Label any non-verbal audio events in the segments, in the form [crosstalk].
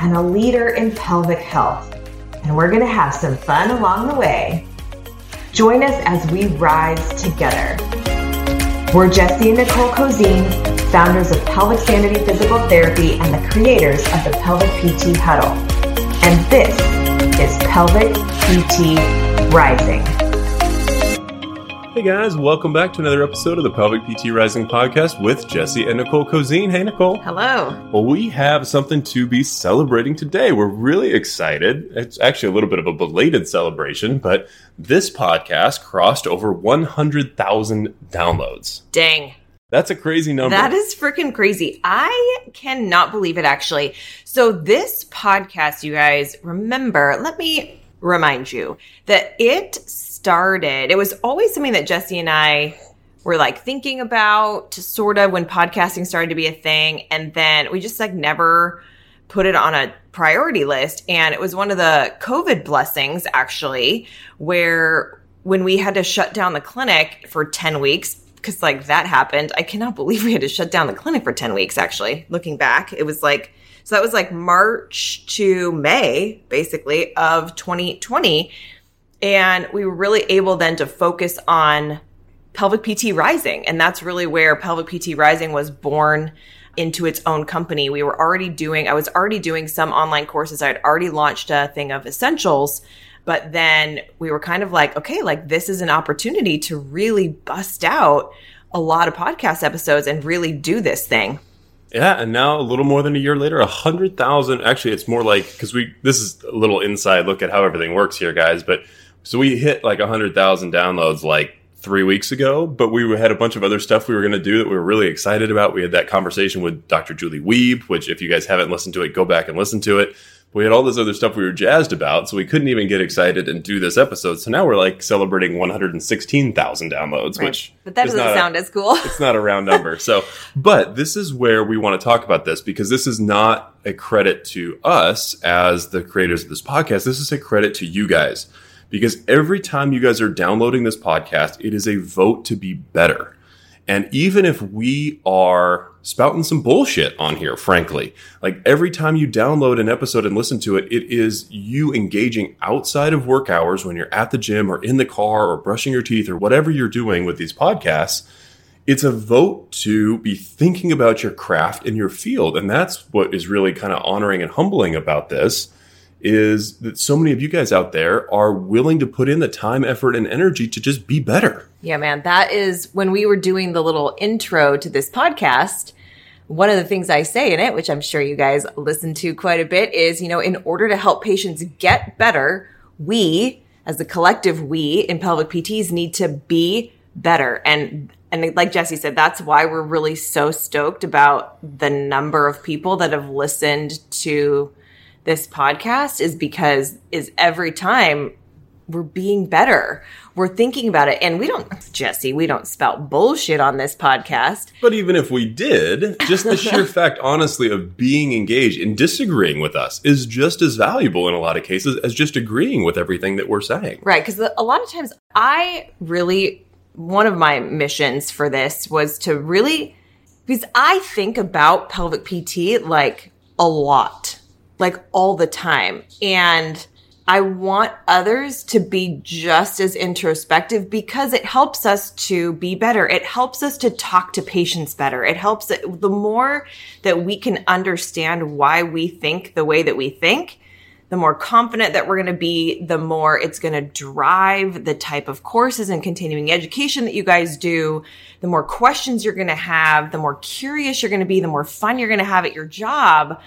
and a leader in pelvic health. And we're going to have some fun along the way. Join us as we rise together. We're Jesse and Nicole Cozine, founders of Pelvic Sanity Physical Therapy and the creators of the Pelvic PT Huddle. And this is Pelvic PT Rising. Hey guys, welcome back to another episode of the Pelvic PT Rising podcast with Jesse and Nicole Cozine. Hey Nicole. Hello. Well, we have something to be celebrating today. We're really excited. It's actually a little bit of a belated celebration, but this podcast crossed over 100,000 downloads. Dang. That's a crazy number. That is freaking crazy. I cannot believe it actually. So, this podcast, you guys, remember, let me remind you that it started, it was always something that Jesse and I were like thinking about sort of when podcasting started to be a thing. And then we just like never put it on a priority list. And it was one of the COVID blessings, actually, where when we had to shut down the clinic for 10 weeks, because like that happened. I cannot [laughs] believe we had to shut down the clinic for 10 weeks, actually. Looking back, it was like, so that was like March to May, basically, of 2020. And we were really able then to focus on Pelvic PT Rising. And that's really where Pelvic PT Rising was born into its own company. We were already doing, I was already doing some online courses. I had already launched a thing of essentials. But then we were kind of like, okay, like this is an opportunity to really bust out a lot of podcast episodes and really do this thing. Yeah, and now a little more than a year later, a hundred thousand. Actually, it's more like because we. This is a little inside look at how everything works here, guys. But so we hit like a hundred thousand downloads like three weeks ago, but we had a bunch of other stuff we were going to do that we were really excited about. We had that conversation with Dr. Julie Wiebe, which if you guys haven't listened to it, go back and listen to it. We had all this other stuff we were jazzed about, so we couldn't even get excited and do this episode. So now we're like celebrating 116,000 downloads, Right. which But that doesn't not a- sound as cool. [laughs] it's not a round number. So, but this is where we want to talk about this because this is not a credit to us as the creators of this podcast. This is a credit to you guys because every time you guys are downloading this podcast, it is a vote to be better. And even if we are spouting some bullshit on here, frankly, like every time you download an episode and listen to it, it is you engaging outside of work hours when you're at the gym or in the car or brushing your teeth or whatever you're doing with these podcasts. It's a vote to be thinking about your craft and your field. And that's what is really kind of honoring and humbling about this is that so many of you guys out there are willing to put in the time, effort, and energy to just be better. Yeah, man. That is when we were doing the little intro to this podcast. One of the things I say in it, which I'm sure you guys listen to quite a bit, is, you know, in order to help patients get better, we, as the collective we in pelvic PTs, need to be better. And and like Jesse said, that's why we're really so stoked about the number of people that have listened to this podcast is because is every time we're being better. We're thinking about it. And we don't, Jesse, we don't spout bullshit on this podcast. But even if we did, just the sheer [laughs] fact, honestly, of being engaged and disagreeing with us is just as valuable in a lot of cases as just agreeing with everything that we're saying. Right. Because a lot of times I really, one of my missions for this was to really, because I think about pelvic PT like a lot, like all the time. And I want others to be just as introspective because it helps us to be better. It helps us to talk to patients better. It helps the more that we can understand why we think the way that we think, the more confident that we're going to be, the more it's going to drive the type of courses and continuing education that you guys do, the more questions you're going to have, the more curious you're going to be, the more fun you're going to have at your job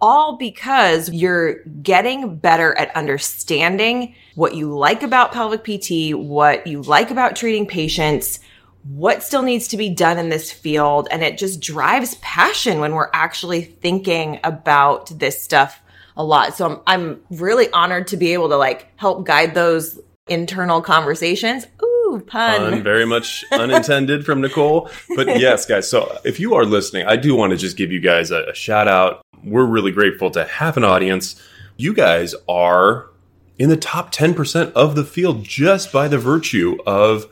all because you're getting better at understanding what you like about pelvic PT, what you like about treating patients, what still needs to be done in this field. And it just drives passion when we're actually thinking about this stuff a lot. So I'm, I'm really honored to be able to like help guide those internal conversations. Ooh, pun. Pun, very much unintended from Nicole. But [laughs] yes, guys. So if you are listening, I do want to just give you guys a, a shout out. We're really grateful to have an audience. You guys are in the top 10% of the field just by the virtue of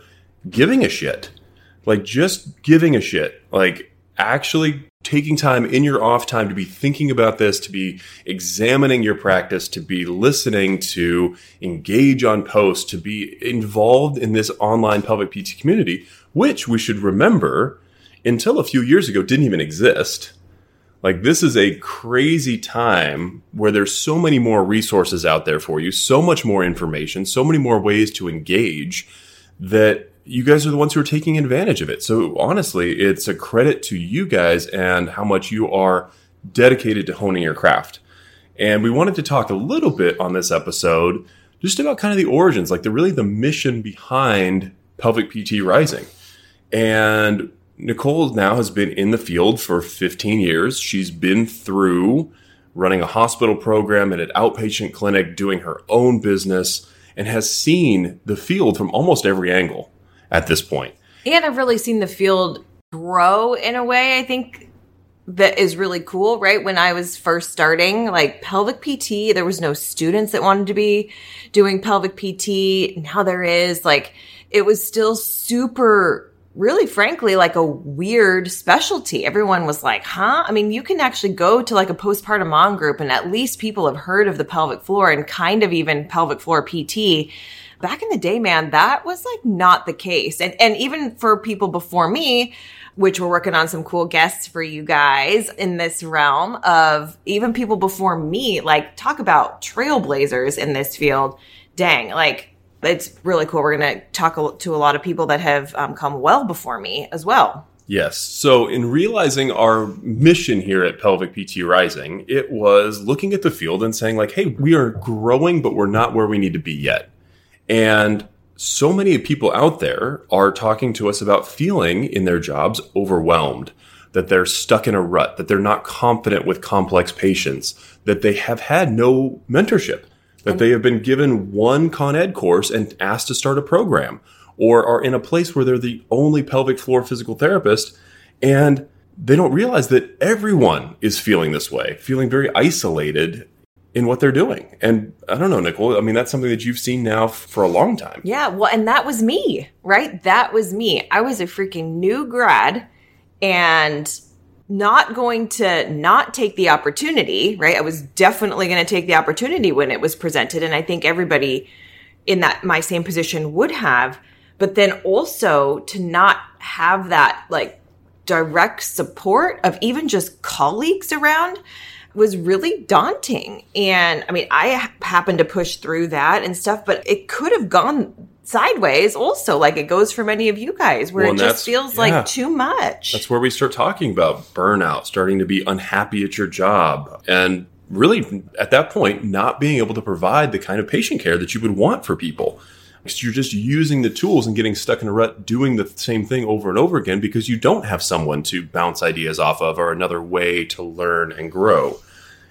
giving a shit. Like just giving a shit. Like actually taking time in your off time to be thinking about this, to be examining your practice, to be listening, to engage on posts, to be involved in this online pelvic PT community, which we should remember until a few years ago didn't even exist. Like this is a crazy time where there's so many more resources out there for you, so much more information, so many more ways to engage that you guys are the ones who are taking advantage of it. So honestly, it's a credit to you guys and how much you are dedicated to honing your craft. And we wanted to talk a little bit on this episode just about kind of the origins, like the really the mission behind pelvic PT rising. And Nicole now has been in the field for 15 years. She's been through running a hospital program and an outpatient clinic, doing her own business, and has seen the field from almost every angle at this point. And I've really seen the field grow in a way, I think, that is really cool, right? When I was first starting, like pelvic PT, there was no students that wanted to be doing pelvic PT. Now there is. Like, it was still super really frankly like a weird specialty. Everyone was like, huh? I mean, you can actually go to like a postpartum mom group and at least people have heard of the pelvic floor and kind of even pelvic floor PT. Back in the day, man, that was like not the case. And and even for people before me, which we're working on some cool guests for you guys in this realm of even people before me, like talk about trailblazers in this field. Dang, like it's really cool. We're going to talk to a lot of people that have um, come well before me as well. Yes. So, in realizing our mission here at Pelvic PT Rising, it was looking at the field and saying, like, hey, we are growing, but we're not where we need to be yet. And so many people out there are talking to us about feeling in their jobs overwhelmed, that they're stuck in a rut, that they're not confident with complex patients, that they have had no mentorship that they have been given one Con Ed course and asked to start a program, or are in a place where they're the only pelvic floor physical therapist, and they don't realize that everyone is feeling this way, feeling very isolated in what they're doing. And I don't know, Nicole, I mean, that's something that you've seen now for a long time. Yeah. Well, and that was me, right? That was me. I was a freaking new grad and not going to not take the opportunity, right? I was definitely going to take the opportunity when it was presented. And I think everybody in that my same position would have. But then also to not have that like direct support of even just colleagues around was really daunting. And I mean, I happened to push through that and stuff, but it could have gone sideways also like it goes for many of you guys where well, it just feels yeah. like too much. That's where we start talking about burnout starting to be unhappy at your job and really at that point not being able to provide the kind of patient care that you would want for people. Because you're just using the tools and getting stuck in a rut doing the same thing over and over again because you don't have someone to bounce ideas off of or another way to learn and grow.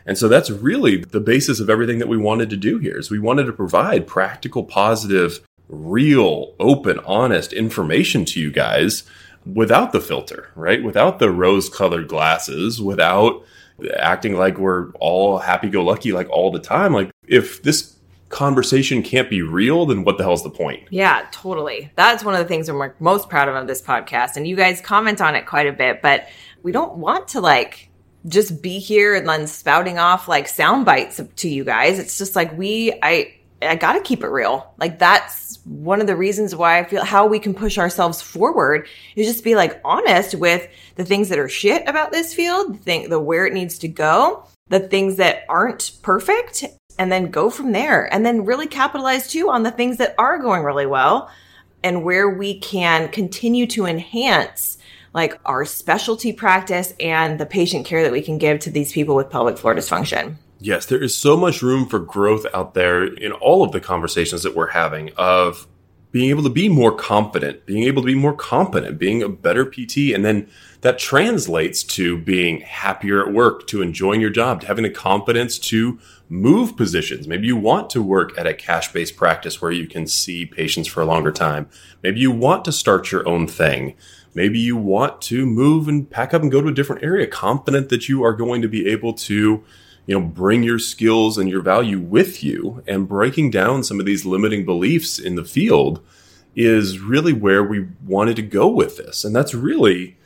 And so that's really the basis of everything that we wanted to do here is we wanted to provide practical positive real, open, honest information to you guys without the filter, right? Without the rose colored glasses, without acting like we're all happy go lucky like all the time. Like, if this conversation can't be real, then what the hell's the point? Yeah, totally. That's one of the things I'm most proud of on this podcast. And you guys comment on it quite a bit, but we don't want to like just be here and then spouting off like sound bites to you guys. It's just like we, I, I got to keep it real. Like that's one of the reasons why I feel how we can push ourselves forward is just be like honest with the things that are shit about this field, the the where it needs to go, the things that aren't perfect, and then go from there. And then really capitalize too on the things that are going really well and where we can continue to enhance like our specialty practice and the patient care that we can give to these people with pelvic floor dysfunction. Yes, there is so much room for growth out there in all of the conversations that we're having of being able to be more confident, being able to be more competent, being a better PT. And then that translates to being happier at work, to enjoying your job, to having the confidence to move positions. Maybe you want to work at a cash based practice where you can see patients for a longer time. Maybe you want to start your own thing. Maybe you want to move and pack up and go to a different area, confident that you are going to be able to, you know, bring your skills and your value with you and breaking down some of these limiting beliefs in the field is really where we wanted to go with this. And that's really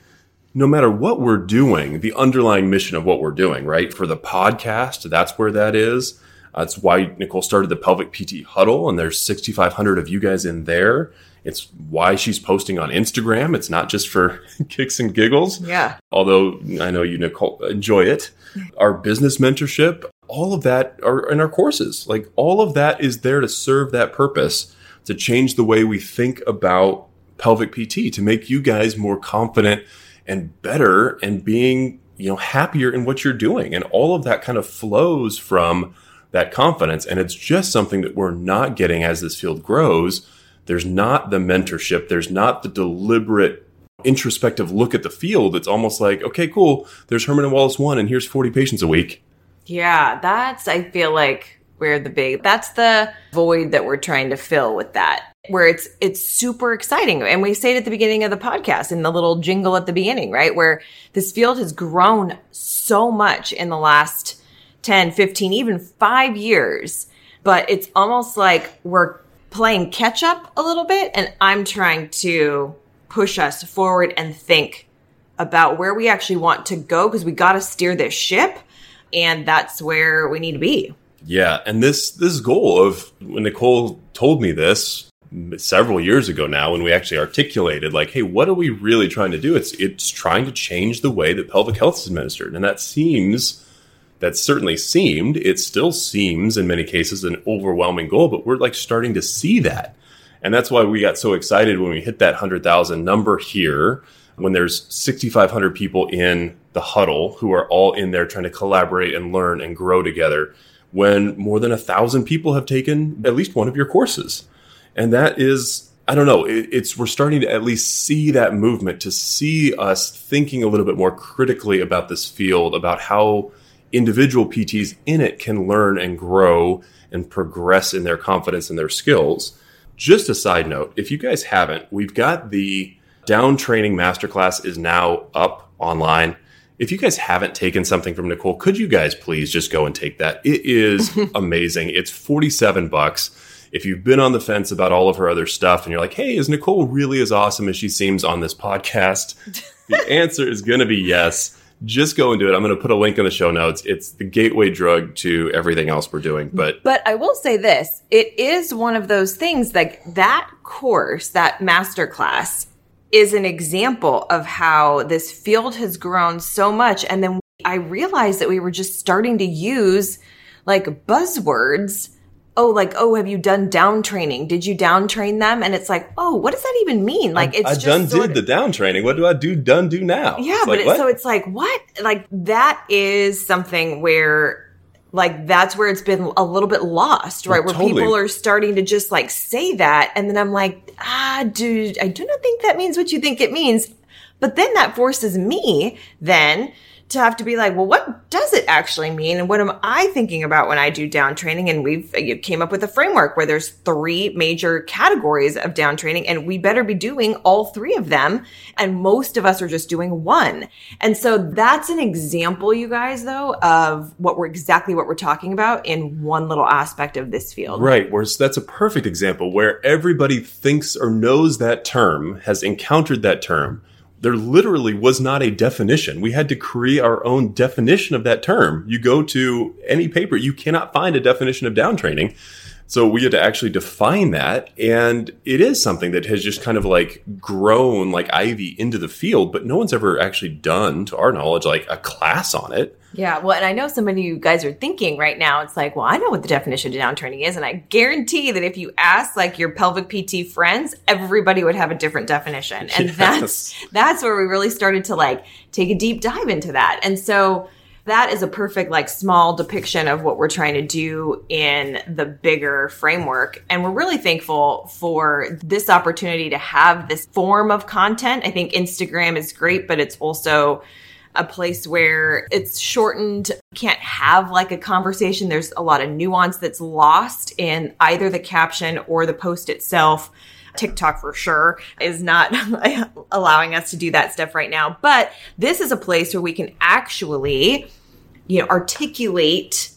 no matter what we're doing, the underlying mission of what we're doing, right? For the podcast, that's where that is. That's why Nicole started the Pelvic PT Huddle, and there's 6,500 of you guys in there. It's why she's posting on Instagram. It's not just for [laughs] kicks and giggles. Yeah. Although I know you, Nicole, enjoy it. Our business mentorship, all of that are in our courses. Like all of that is there to serve that purpose, to change the way we think about pelvic PT, to make you guys more confident and better and being, you know, happier in what you're doing. And all of that kind of flows from that confidence. And it's just something that we're not getting as this field grows. There's not the mentorship. There's not the deliberate introspective look at the field. It's almost like, okay, cool. There's Herman and Wallace one, and here's 40 patients a week. Yeah, that's, I feel like where the big, that's the void that we're trying to fill with that where it's it's super exciting and we say it at the beginning of the podcast in the little jingle at the beginning right where this field has grown so much in the last 10 15 even 5 years but it's almost like we're playing catch up a little bit and I'm trying to push us forward and think about where we actually want to go because we got to steer this ship and that's where we need to be. Yeah, and this this goal of when Nicole told me this several years ago now when we actually articulated like hey what are we really trying to do? It's it's trying to change the way that pelvic health is administered and that seems that certainly seemed it still seems in many cases an overwhelming goal but we're like starting to see that and that's why we got so excited when we hit that 100,000 number here when there's 6500 people in the huddle who are all in there trying to collaborate and learn and grow together when more than a thousand people have taken at least one of your courses and that is I don't know. It, it's we're starting to at least see that movement to see us thinking a little bit more critically about this field, about how individual PTs in it can learn and grow and progress in their confidence and their skills. Just a side note, if you guys haven't, we've got the down training masterclass is now up online. If you guys haven't taken something from Nicole, could you guys please just go and take that? It is [laughs] amazing. It's 47 bucks if you've been on the fence about all of her other stuff and you're like, hey, is Nicole really as awesome as she seems on this podcast? [laughs] the answer is going to be yes. Just go and do it. I'm going to put a link in the show notes. It's the gateway drug to everything else we're doing. But but I will say this: it is one of those things like that course, that master class, is an example of how this field has grown so much. And then I realized that we were just starting to use like buzzwords oh, like, oh, have you done down training? Did you down train them? And it's like, oh, what does that even mean? Like, it's I just done did of, the down training. What do I do? Done do now? Yeah, It's but like, it, so it's like, what? Like, that is something where. Like that's where it's been a little bit lost, right? Well, where totally. people are starting to just like say that, and then I'm like, ah, dude, I do not think that means what you think it means. But then that forces me then to have to be like, well, what does it actually mean? And what am I thinking about when I do down training? And we've came up with a framework where there's three major categories of down training and we better be doing all three of them. And most of us are just doing one. And so that's an example, you guys, though, of what we're exactly what we're talking about in one little aspect of this field. Right. Where that's a perfect example where everybody thinks or knows that term, has encountered that term. There literally was not a definition. We had to create our own definition of that term. You go to any paper, you cannot find a definition of down training. So we had to actually define that. And it is something that has just kind of like grown like ivy into the field, but no one's ever actually done, to our knowledge, like a class on it. Yeah, well, and I know some of you guys are thinking right now, it's like, well, I know what the definition of down training is. And I guarantee that if you ask like your pelvic PT friends, everybody would have a different definition. And [laughs] Yes. that's that's where we really started to like take a deep dive into that. And so that is a perfect like small depiction of what we're trying to do in the bigger framework. And we're really thankful for this opportunity to have this form of content. I think instagram is great but it's also a place where it's shortened. Can't have like a conversation. There's a lot of nuance that's lost in either the caption or the post itself TikTok for sure is not [laughs] allowing us to do that stuff right now. But this is a place where we can actually you know, articulate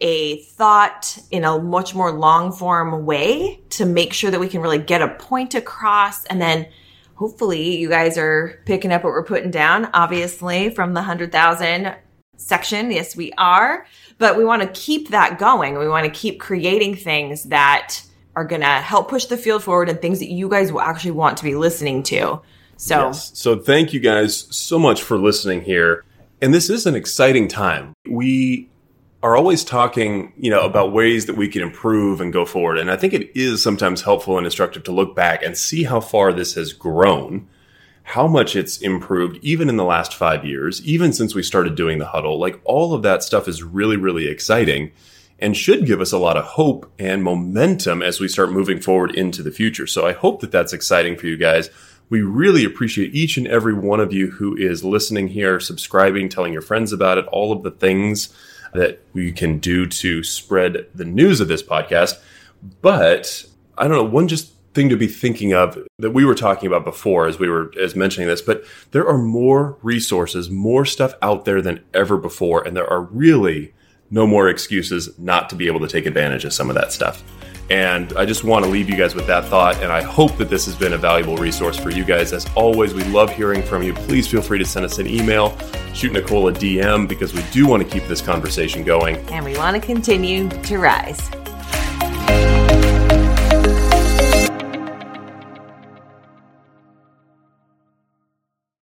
a thought in a much more long form way to make sure that we can really get a point across. And then hopefully you guys are picking up what we're putting down, obviously, from the 100,000 section. Yes, we are. But we want to keep that going. We want to keep creating things that are going to help push the field forward and things that you guys will actually want to be listening to. So, yes. so thank you guys so much for listening here. And this is an exciting time. We are always talking, you know, about ways that we can improve and go forward. And I think it is sometimes helpful and instructive to look back and see how far this has grown, how much it's improved, even in the last five years, even since we started doing the huddle. Like all of that stuff is really, really exciting and should give us a lot of hope and momentum as we start moving forward into the future. So I hope that that's exciting for you guys. We really appreciate each and every one of you who is listening here, subscribing, telling your friends about it, all of the things that we can do to spread the news of this podcast. But I don't know, one just thing to be thinking of that we were talking about before as we were as mentioning this, but there are more resources, more stuff out there than ever before, and there are really no more excuses not to be able to take advantage of some of that stuff. And I just want to leave you guys with that thought. And I hope that this has been a valuable resource for you guys. As always, we love hearing from you. Please feel free to send us an email, shoot Nicole a DM because we do want to keep this conversation going. And we want to continue to rise.